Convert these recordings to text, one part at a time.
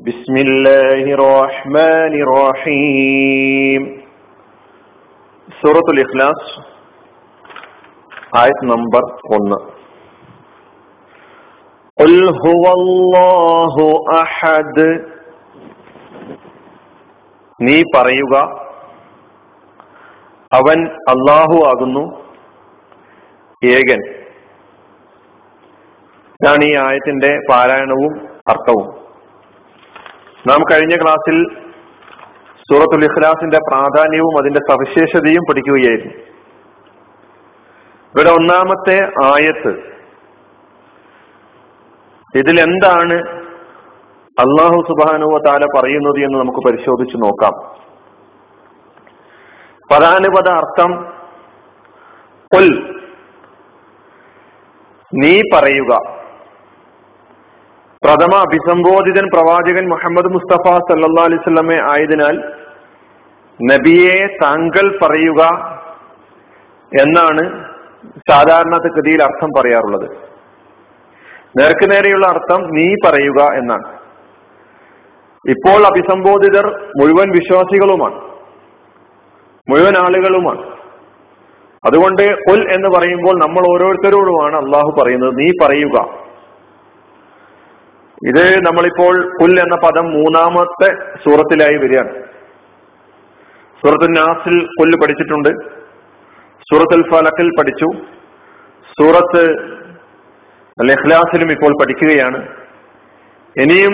بسم الله الرحمن الرحيم സൂറത്തുൽ ഇഖ്ലാസ് ആയത് നമ്പർ ഒന്ന് قل هو الله أحد നീ പറയുക അവൻ അള്ളാഹു ആകുന്നു ഏകൻ ഇതാണ് ഈ ആയത്തിന്റെ പാരായണവും അർത്ഥവും നാം കഴിഞ്ഞ ക്ലാസ്സിൽ സൂറത്തുൽ ഇഖ്ലാസിന്റെ പ്രാധാന്യവും അതിന്റെ സവിശേഷതയും പഠിക്കുകയായിരുന്നു. ഇവിടെ ഒന്നാമത്തെ ആയത്ത് ഇതിൽ എന്താണ് അള്ളാഹു സുബാനുവ താല പറയുന്നത് എന്ന് നമുക്ക് പരിശോധിച്ച് നോക്കാം. പദാനുപത അർത്ഥം നീ പറയുക. പ്രഥമ അഭിസംബോധിതൻ പ്രവാചകൻ മുഹമ്മദ് മുസ്തഫ സല്ലാ അലിസ്ലമെ ആയതിനാൽ നബിയെ താങ്കൾ പറയുക എന്നാണ് സാധാരണ സാധാരണഗതിയിൽ അർത്ഥം പറയാറുള്ളത്. നേർക്ക് നേരെയുള്ള അർത്ഥം നീ പറയുക എന്നാണ്. ഇപ്പോൾ അഭിസംബോധിതർ മുഴുവൻ വിശ്വാസികളുമാണ്. മുഴുവൻ ആളുകളുമാണ്. അതുകൊണ്ട് കൊൽ എന്ന് പറയുമ്പോൾ നമ്മൾ ഓരോരുത്തരോടുമാണ് അള്ളാഹു പറയുന്നത്. നീ പറയുക. ഇത് നമ്മളിപ്പോൾ കുൽ എന്ന പദം മൂന്നാമത്തെ സൂറത്തിലായി വരികയാണ്. സൂറത്തു നാസിൽ കൊല്ല് പഠിച്ചിട്ടുണ്ട്. സൂറത്തുൽ ഫലക്കിൽ പഠിച്ചു. സൂറത്ത് ലഹ്ലാസിലും ഇപ്പോൾ പഠിക്കുകയാണ്. ഇനിയും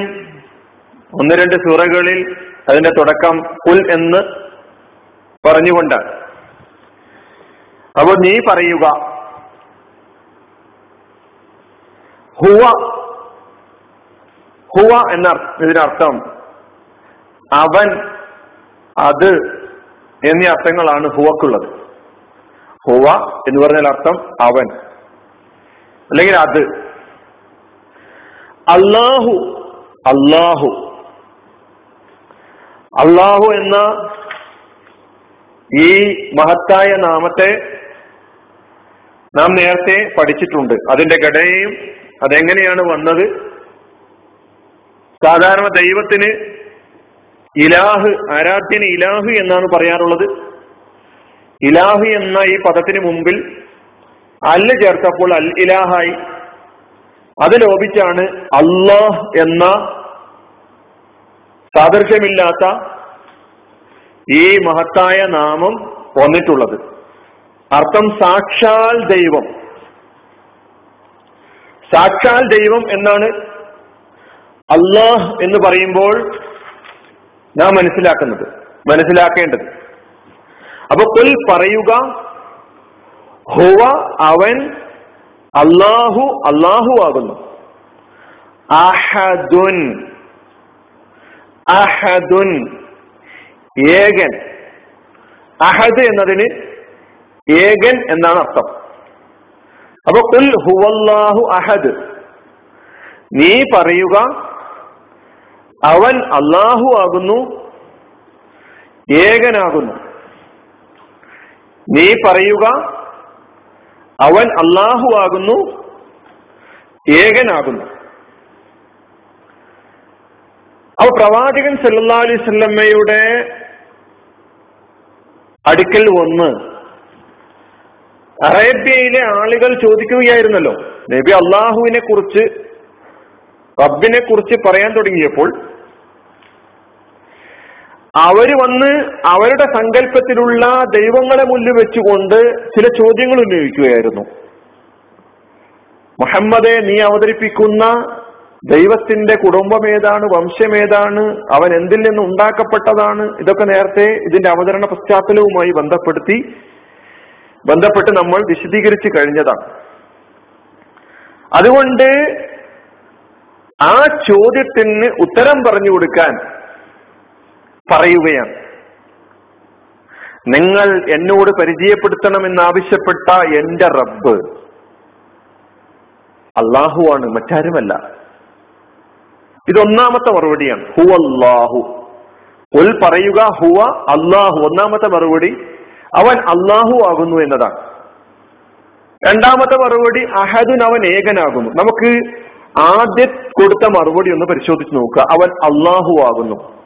ഒന്ന് രണ്ട് സൂറകളിൽ അതിന്റെ തുടക്കം കുൽ എന്ന് പറഞ്ഞുകൊണ്ടാണ്. അപ്പോൾ നീ പറയുക ഹുവ ഹുവ എന്ന ഇതിനർത്ഥം അവൻ അത് എന്നീ അർത്ഥങ്ങളാണ് ഹുവക്കുള്ളത്. ഹുവ എന്ന് പറഞ്ഞാൽ അർത്ഥം അവൻ. അല്ലെങ്കിൽ അത്. അള്ളാഹു അള്ളാഹു അള്ളാഹു എന്ന ഈ മഹത്തായ നാമത്തെ നാം നേരത്തെ പഠിച്ചിട്ടുണ്ട്. അതിന്റെ ഘടനയും അതെങ്ങനെയാണ് വന്നത്? സാധാരണ ദൈവത്തിന് ഇലാഹ് ആരാധ്യന് ഇലാഹ് എന്നാണ് പറയാറുള്ളത്. ഇലാഹ് എന്ന ഈ പദത്തിന് മുമ്പിൽ അല്ല് ചേർത്തപ്പോൾ അൽ ഇലാഹായി. അത് ലോപിച്ചാണ് അള്ളാഹ് എന്ന സാദൃശ്യമില്ലാത്ത ഈ മഹത്തായ നാമം വന്നിട്ടുള്ളത്. അർത്ഥം സാക്ഷാൽ ദൈവം. സാക്ഷാൽ ദൈവം എന്നാണ് അള്ളാഹ് എന്ന് പറയുമ്പോൾ നാം മനസ്സിലാക്കുന്നത് മനസ്സിലാക്കേണ്ടത്. അപ്പൊ കൊൽ പറയുക ഹുവ അവൻ അള്ളാഹു അള്ളാഹു ആകുന്നു. അഹദുൻ അഹദുൻ ഏകൻ. അഹദ് എന്നതിന് ഏകൻ എന്നാണ് അർത്ഥം. അപ്പൊ കുൽ ഹുവല്ലാഹു അഹദ്. നീ പറയുക അവൻ അള്ളാഹു ആകുന്നു ഏകനാകുന്നു. നീ പറയുക അവൻ അള്ളാഹു ആകുന്നു ഏകനാകുന്നു. അവ പ്രവാചകൻ സല്ലാ അലൈഹി സ്വല്ലമ്മയുടെ അടുക്കൽ വന്ന് അറേബ്യയിലെ ആളുകൾ ചോദിക്കുകയായിരുന്നല്ലോ നബി അള്ളാഹുവിനെ കുറിച്ച് റബ്ബിനെ കുറിച്ച് പറയാൻ തുടങ്ങിയപ്പോൾ അവർ വന്ന് അവരുടെ സങ്കല്പത്തിലുള്ള ദൈവങ്ങളെ മുന്നിൽ വെച്ചുകൊണ്ട് ചില ചോദ്യങ്ങൾ ഉന്നയിക്കുകയായിരുന്നു. മുഹമ്മദെ നീ അവതരിപ്പിക്കുന്ന ദൈവത്തിന്റെ കുടുംബം ഏതാണ്? വംശം ഏതാണ്? അവൻ എന്തിൽ നിന്ന് ഉണ്ടാക്കപ്പെട്ടതാണ്? ഇതൊക്കെ നേരത്തെ ഇതിന്റെ അവതരണ പശ്ചാത്തലവുമായി ബന്ധപ്പെടുത്തി ബന്ധപ്പെട്ട് നമ്മൾ വിശദീകരിച്ചു കഴിഞ്ഞതാണ്. അതുകൊണ്ട് ആ ചോദ്യത്തിന് ഉത്തരം പറഞ്ഞു കൊടുക്കാൻ പറയുകയാണ്. നിങ്ങൾ എന്നോട് പരിചയപ്പെടുത്തണമെന്നാവശ്യപ്പെട്ട എന്റെ റബ്ബ് അള്ളാഹുവാണ് മറ്റാരുമല്ല. ഇതൊന്നാമത്തെ മറുപടിയാണ്. ഹു അല്ലാഹു ഉൽ പറയുക ഹുവ അള്ളാഹു. ഒന്നാമത്തെ മറുപടി അവൻ അള്ളാഹു ആകുന്നു എന്നതാണ്. രണ്ടാമത്തെ മറുപടി അഹദുൻ അവൻ ഏകനാകുന്നു. നമുക്ക് ആദ്യം കൊടുത്ത മറുപടി ഒന്ന് പരിശോധിച്ച് നോക്കുക. അവൻ അള്ളാഹു ആകുന്നു.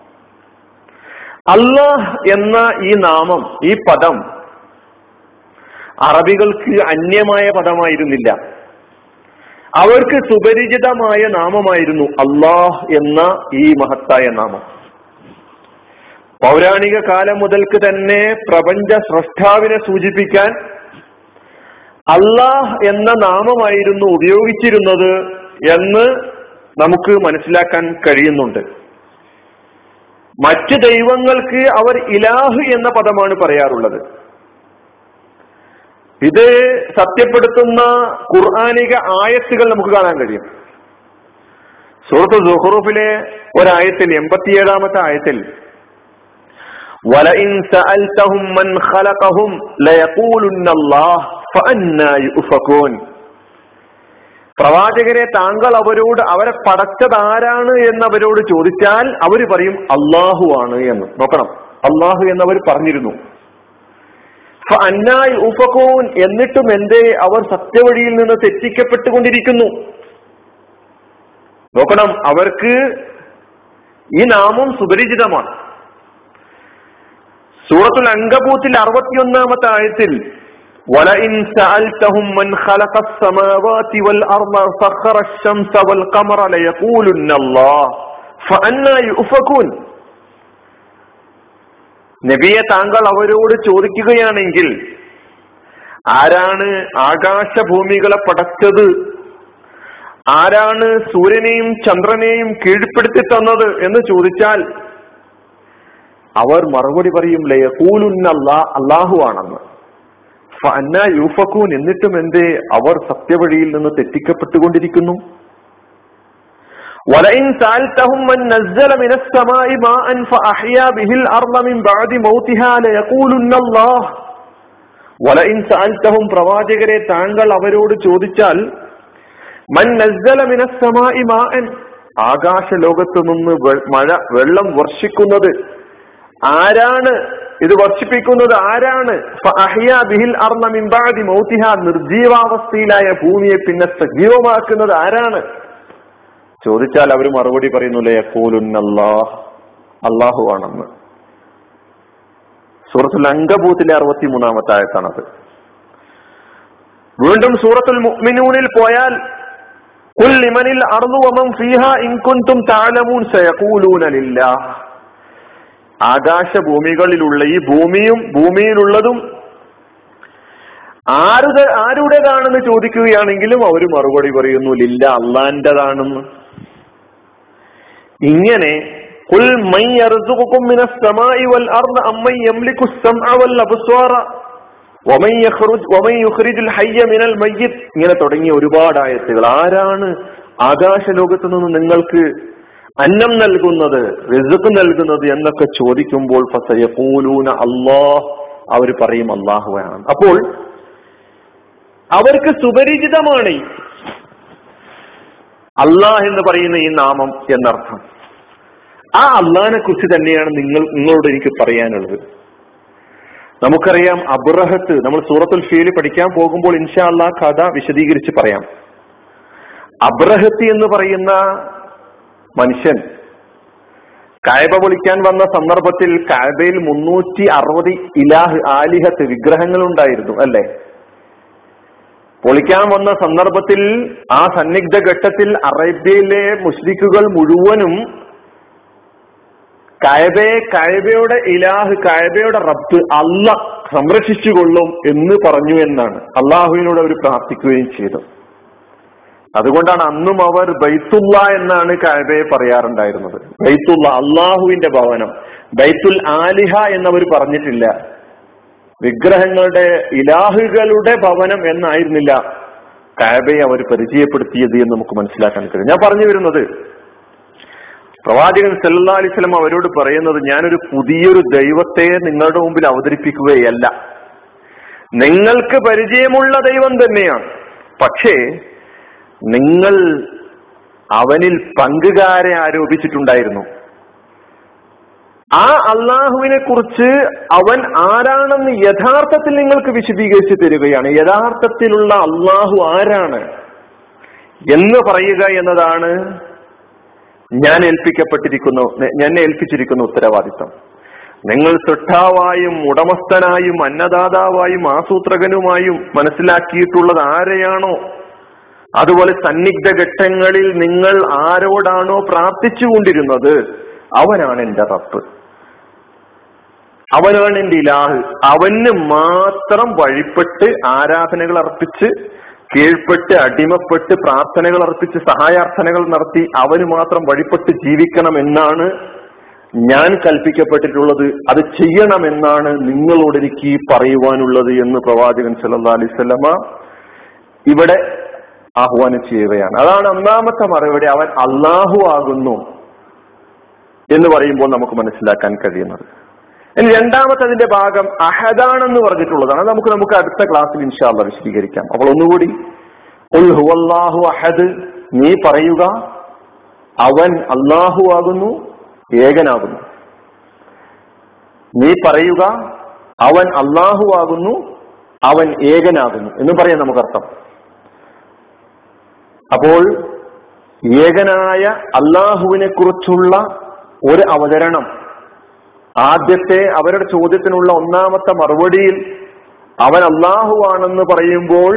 അള്ളാഹ് എന്ന ഈ നാമം ഈ പദം അറബികൾക്ക് അന്യമായ പദമായിരുന്നില്ല. അവർക്ക് സുപരിചിതമായ നാമമായിരുന്നു അള്ളാഹ് എന്ന ഈ മഹത്തായ നാമം. പൗരാണിക കാലം മുതൽക്ക് തന്നെ പ്രപഞ്ച സ്രഷ്ടാവിനെ സൂചിപ്പിക്കാൻ അള്ളാഹ് എന്ന നാമമായിരുന്നു ഉപയോഗിച്ചിരുന്നത് എന്ന് നമുക്ക് മനസ്സിലാക്കാൻ കഴിയുന്നുണ്ട്. മറ്റ് ദൈവങ്ങൾക്ക് അവർ ഇലാഹ് എന്ന പദമാണ് പറയാറുള്ളത്. ഇത് സത്യപ്പെടുത്തുന്ന ഖുർആാനിക ആയത്തുകൾ നമുക്ക് കാണാൻ കഴിയും. സുഹൃത്ത് സുഹറൂഫിലെ ഒരായത്തിൽ എൺപത്തിയേഴാമത്തെ ആയത്തിൽ ും പ്രവാചകരെ താങ്കൾ അവരോട് അവരെ പടച്ചത് ആരാണ് എന്ന് അവരോട് ചോദിച്ചാൽ അവർ പറയും അള്ളാഹു ആണ് എന്ന്. നോക്കണം. അള്ളാഹു എന്നവർ പറഞ്ഞിരുന്നു. അന്നായി ഉഫക്കൂൻ എന്നിട്ടും എന്തേ അവർ സത്യവഴിയിൽ നിന്ന് തെറ്റിക്കപ്പെട്ടുകൊണ്ടിരിക്കുന്നു. നോക്കണം. അവർക്ക് ഈ നാമം സുപരിചിതമാണ്. സൂറത്തുൽ അങ്കബൂത്തിൽ അറുപത്തിയൊന്നാമത്തെ ആയത്തിൽ ولئن سألتهم من خلق السماوات والأرض سخر الشمس والقمر ليقولن الله فأنا يؤفكون നബിയെ താങ്കൾ അവരോട് ചോദിക്കുകയാണെങ്കിൽ ആരാണ് ആകാശഭൂമികളെ പടച്ചത് ആരാണ് സൂര്യനെയും ചന്ദ്രനെയും കീഴ്പ്പെടുത്തി തന്നത് എന്ന് ചോദിച്ചാൽ അവർ മറുപടി പറയും ലയക്കൂലുന്നല്ല അള്ളാഹു ആണെന്ന് അന്ന യൂഫക്കൂൻ എന്നിട്ടും എന്തേ അവർ സത്യവഴിയിൽ നിന്ന് തെറ്റിക്കപ്പെട്ടുകൊണ്ടിരിക്കുന്നു ولئن سألتهم من نزل من السماء ماء فأحيا به الأرض من بعد موتها ليقولن الله ولئن سألتهم പ്രവാചകരെ താങ്കൾ അവരോട് ചോദിച്ചാൽ മൻ നസ്സല മിന സമായി മാൻ ആകാശ ലോകത്ത് നിന്ന് മഴ വെള്ളം വർഷിക്കുന്നത് ആരാണ് ഇത് വർഷിപ്പിക്കുന്നത് ആരാണ്? നിർജീവാവസ്ഥയിലായ ഭൂമിയെ പിന്നെ സജീവമാക്കുന്നത് ആരാണ്? ചോദിച്ചാൽ അവർ മറുപടി പറയുന്നുല്ലേ അള്ളാഹു ആണെന്ന്. സൂറത്തുൽ അങ്കബൂത്തിലെ അറുപത്തി മൂന്നാമത്തെ ആയത്താണത് വീണ്ടും സൂറത്തുൽ മുഅ്മിനൂനിൽ പോയാൽ കുൽ ലിമനിൽ അർദു വമൻ ഫീഹ ഇൻ കുൻതും തഅലമൂൻ സയഖൂലൂന ആകാശ ഭൂമികളിലുള്ള ഈ ഭൂമിയും ഭൂമിയിലുള്ളതും ആരുടെ ആരുടേതാണെന്ന് ചോദിക്കുകയാണെങ്കിലും അവർ മറുപടി പറയുന്നു ലില്ല അള്ളാന്റെതാണെന്ന്. ഇങ്ങനെ ഇങ്ങനെ തുടങ്ങിയ ഒരുപാട് ആയത്തുകൾ. ആരാണ് ആകാശ ലോകത്തു നിന്ന് നിങ്ങൾക്ക് അന്നം നൽകുന്നത് റിസുക്ക് നൽകുന്നത് എന്നൊക്കെ ചോദിക്കുമ്പോൾ ഫസയഖൂലൂന അള്ളാഹ് അവർ പറയും അള്ളാഹുവാണ് അപ്പോൾ അവർക്ക് സുപരിചിതമാണ് അള്ളാഹ് എന്ന് പറയുന്ന ഈ നാമം എന്നർത്ഥം. ആ അള്ളാഹിനെ കുറിച്ച് തന്നെയാണ് നിങ്ങൾ നിങ്ങളോട് എനിക്ക് പറയാനുള്ളത്. നമുക്കറിയാം അബ്രഹത്ത് നമ്മൾ സൂറത്തുൽ ഫീൽ പഠിക്കാൻ പോകുമ്പോൾ ഇൻഷാ അള്ളാഹ് കഥ വിശദീകരിച്ച് പറയാം. അബ്രഹത്ത് എന്ന് പറയുന്ന മനുഷ്യൻ. കായബ പൊളിക്കാൻ വന്ന സന്ദർഭത്തിൽ കായബയിൽ മുന്നൂറ്റി അറുപത് ഇലാഹ് ആലിഹത്ത് വിഗ്രഹങ്ങൾ ഉണ്ടായിരുന്നു അല്ലെ? പൊളിക്കാൻ വന്ന സന്ദർഭത്തിൽ ആ സന്നിഗ്ധ ഘട്ടത്തിൽ അറേബ്യയിലെ മുസ്ലിക്കുകൾ മുഴുവനും കായബയെ കായബയുടെ ഇലാഹ് കായബയുടെ റബ്ബ് അല്ല സംരക്ഷിച്ചുകൊള്ളും എന്ന് പറഞ്ഞു എന്നാണ്. അള്ളാഹുവിനോട് അവർ പ്രാർത്ഥിക്കുകയും ചെയ്തു. അതുകൊണ്ടാണ് അന്നും അവർ ബൈത്തുള്ള എന്നാണ് കായബയെ പറയാറുണ്ടായിരുന്നത്. ബൈത്തുള്ള അള്ളാഹുവിന്റെ ഭവനം ബൈത്തുൽ ആലിഹ എന്നവർ പറഞ്ഞിട്ടില്ല. വിഗ്രഹങ്ങളുടെ ഇലാഹുകളുടെ ഭവനം എന്നായിരുന്നില്ല കായബയെ അവർ പരിചയപ്പെടുത്തിയത് എന്ന് നമുക്ക് മനസ്സിലാക്കാൻ കഴിയും. ഞാൻ പറഞ്ഞു വരുന്നത് പ്രവാചകൻ സല്ലാ അലിസ്ലം അവരോട് പറയുന്നത് ഞാനൊരു പുതിയൊരു ദൈവത്തെ നിങ്ങളുടെ മുമ്പിൽ അവതരിപ്പിക്കുകയല്ല. നിങ്ങൾക്ക് പരിചയമുള്ള ദൈവം തന്നെയാണ്. പക്ഷേ നിങ്ങൾ അവനിൽ പങ്കുകാരെ ആരോപിച്ചിട്ടുണ്ടായിരുന്നു. ആ അള്ളാഹുവിനെ കുറിച്ച് അവൻ ആരാണെന്ന് യഥാർത്ഥത്തിൽ നിങ്ങൾക്ക് വിശദീകരിച്ചു തരികയാണ്. യഥാർത്ഥത്തിലുള്ള അള്ളാഹു ആരാണ് എന്ന് പറയുക എന്നതാണ് ഞാൻ ഏൽപ്പിക്കപ്പെട്ടിരിക്കുന്നു ഞാൻ ഏൽപ്പിച്ചിരിക്കുന്ന ഉത്തരവാദിത്തം. നിങ്ങൾ സൃഷ്ടാവായും ഉടമസ്ഥനായും അന്നദാതാവായും ആസൂത്രകനുമായും മനസ്സിലാക്കിയിട്ടുള്ളത് ആരെയാണോ? അതുപോലെ സന്നിഗ്ധ ഘട്ടങ്ങളിൽ നിങ്ങൾ ആരോടാണോ പ്രാർത്ഥിച്ചുകൊണ്ടിരുന്നത് അവനാണ് എന്റെ റബ്ബ്. അവനാണ് എന്റെ ഇലാഹ്. അവന് മാത്രം വഴിപ്പെട്ട് ആരാധനകൾ അർപ്പിച്ച് കീഴ്പ്പെട്ട് അടിമപ്പെട്ട് പ്രാർത്ഥനകൾ അർപ്പിച്ച് സഹായാർത്ഥനകൾ നടത്തി അവന് മാത്രം വഴിപ്പെട്ട് ജീവിക്കണം എന്നാണ് ഞാൻ കൽപ്പിക്കപ്പെട്ടിട്ടുള്ളത്. അത് ചെയ്യണമെന്നാണ് നിങ്ങളോട് എനിക്ക് പറയുവാനുള്ളത് എന്ന് പ്രവാചകൻ സല്ലാ അലൈവല്ലമ ഇവിടെ ആഹ്വാനം ചെയ്യുകയാണ് അതാണ് ഒന്നാമത്തെ മറുപടി. അവൻ അള്ളാഹു ആകുന്നു എന്ന് പറയുമ്പോൾ നമുക്ക് മനസ്സിലാക്കാൻ കഴിയുന്നത്. ഇനി രണ്ടാമത്തെ അതിന്റെ ഭാഗം അഹദാണെന്ന് പറഞ്ഞിട്ടുള്ളതാണ്. നമുക്ക് നമുക്ക് അടുത്ത ക്ലാസ്സിൽ ഇൻഷാല്ല വിശദീകരിക്കാം. അപ്പോൾ ഒന്നുകൂടി ഹുവല്ലാഹു അഹദ് നീ പറയുക അവൻ അള്ളാഹു ആകുന്നു ഏകനാകുന്നു നീ പറയുക അവൻ അള്ളാഹു ആകുന്നു അവൻ ഏകനാകുന്നു എന്ന് പറയാം നമുക്കർത്ഥം. അപ്പോൾ ഏകനായ അള്ളാഹുവിനെ കുറിച്ചുള്ള ഒരു അവതരണം ആദ്യത്തെ അവരുടെ ചോദ്യത്തിനുള്ള ഒന്നാമത്തെ മറുപടിയിൽ അവൻ അള്ളാഹുവാണെന്ന് പറയുമ്പോൾ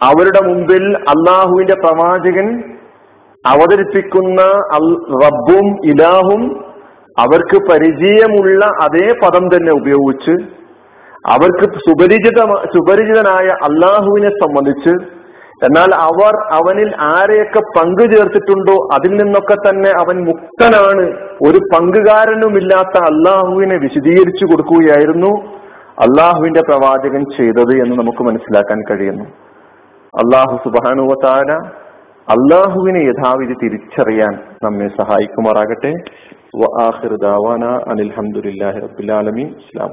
അവരുടെ മുമ്പിൽ അള്ളാഹുവിന്റെ പ്രവാചകൻ അവതരിപ്പിക്കുന്ന റബ്ബും ഇലാഹും അവർക്ക് പരിചയമുള്ള അതേ പദം തന്നെ ഉപയോഗിച്ച് അവർക്ക് സുപരിചിത സുപരിചിതനായ അള്ളാഹുവിനെ സംബന്ധിച്ച് എന്നാൽ അവർ അവനിൽ ആരെയൊക്കെ പങ്കു ചേർത്തിട്ടുണ്ടോ അതിൽ നിന്നൊക്കെ തന്നെ അവൻ മുക്തനാണ്. ഒരു പങ്കുകാരനുമില്ലാത്ത അള്ളാഹുവിനെ വിശദീകരിച്ചു കൊടുക്കുകയായിരുന്നു അള്ളാഹുവിന്റെ പ്രവാചകൻ ചെയ്തത് എന്ന് നമുക്ക് മനസ്സിലാക്കാൻ കഴിയുന്നു. അള്ളാഹു സുബാനുവതാര അള്ളാഹുവിനെ യഥാവിധി തിരിച്ചറിയാൻ നമ്മെ സഹായിക്കുമാറാകട്ടെ. അനിൽഹമുല്ലാഹി റബുലാലമി ഇസ്ലാം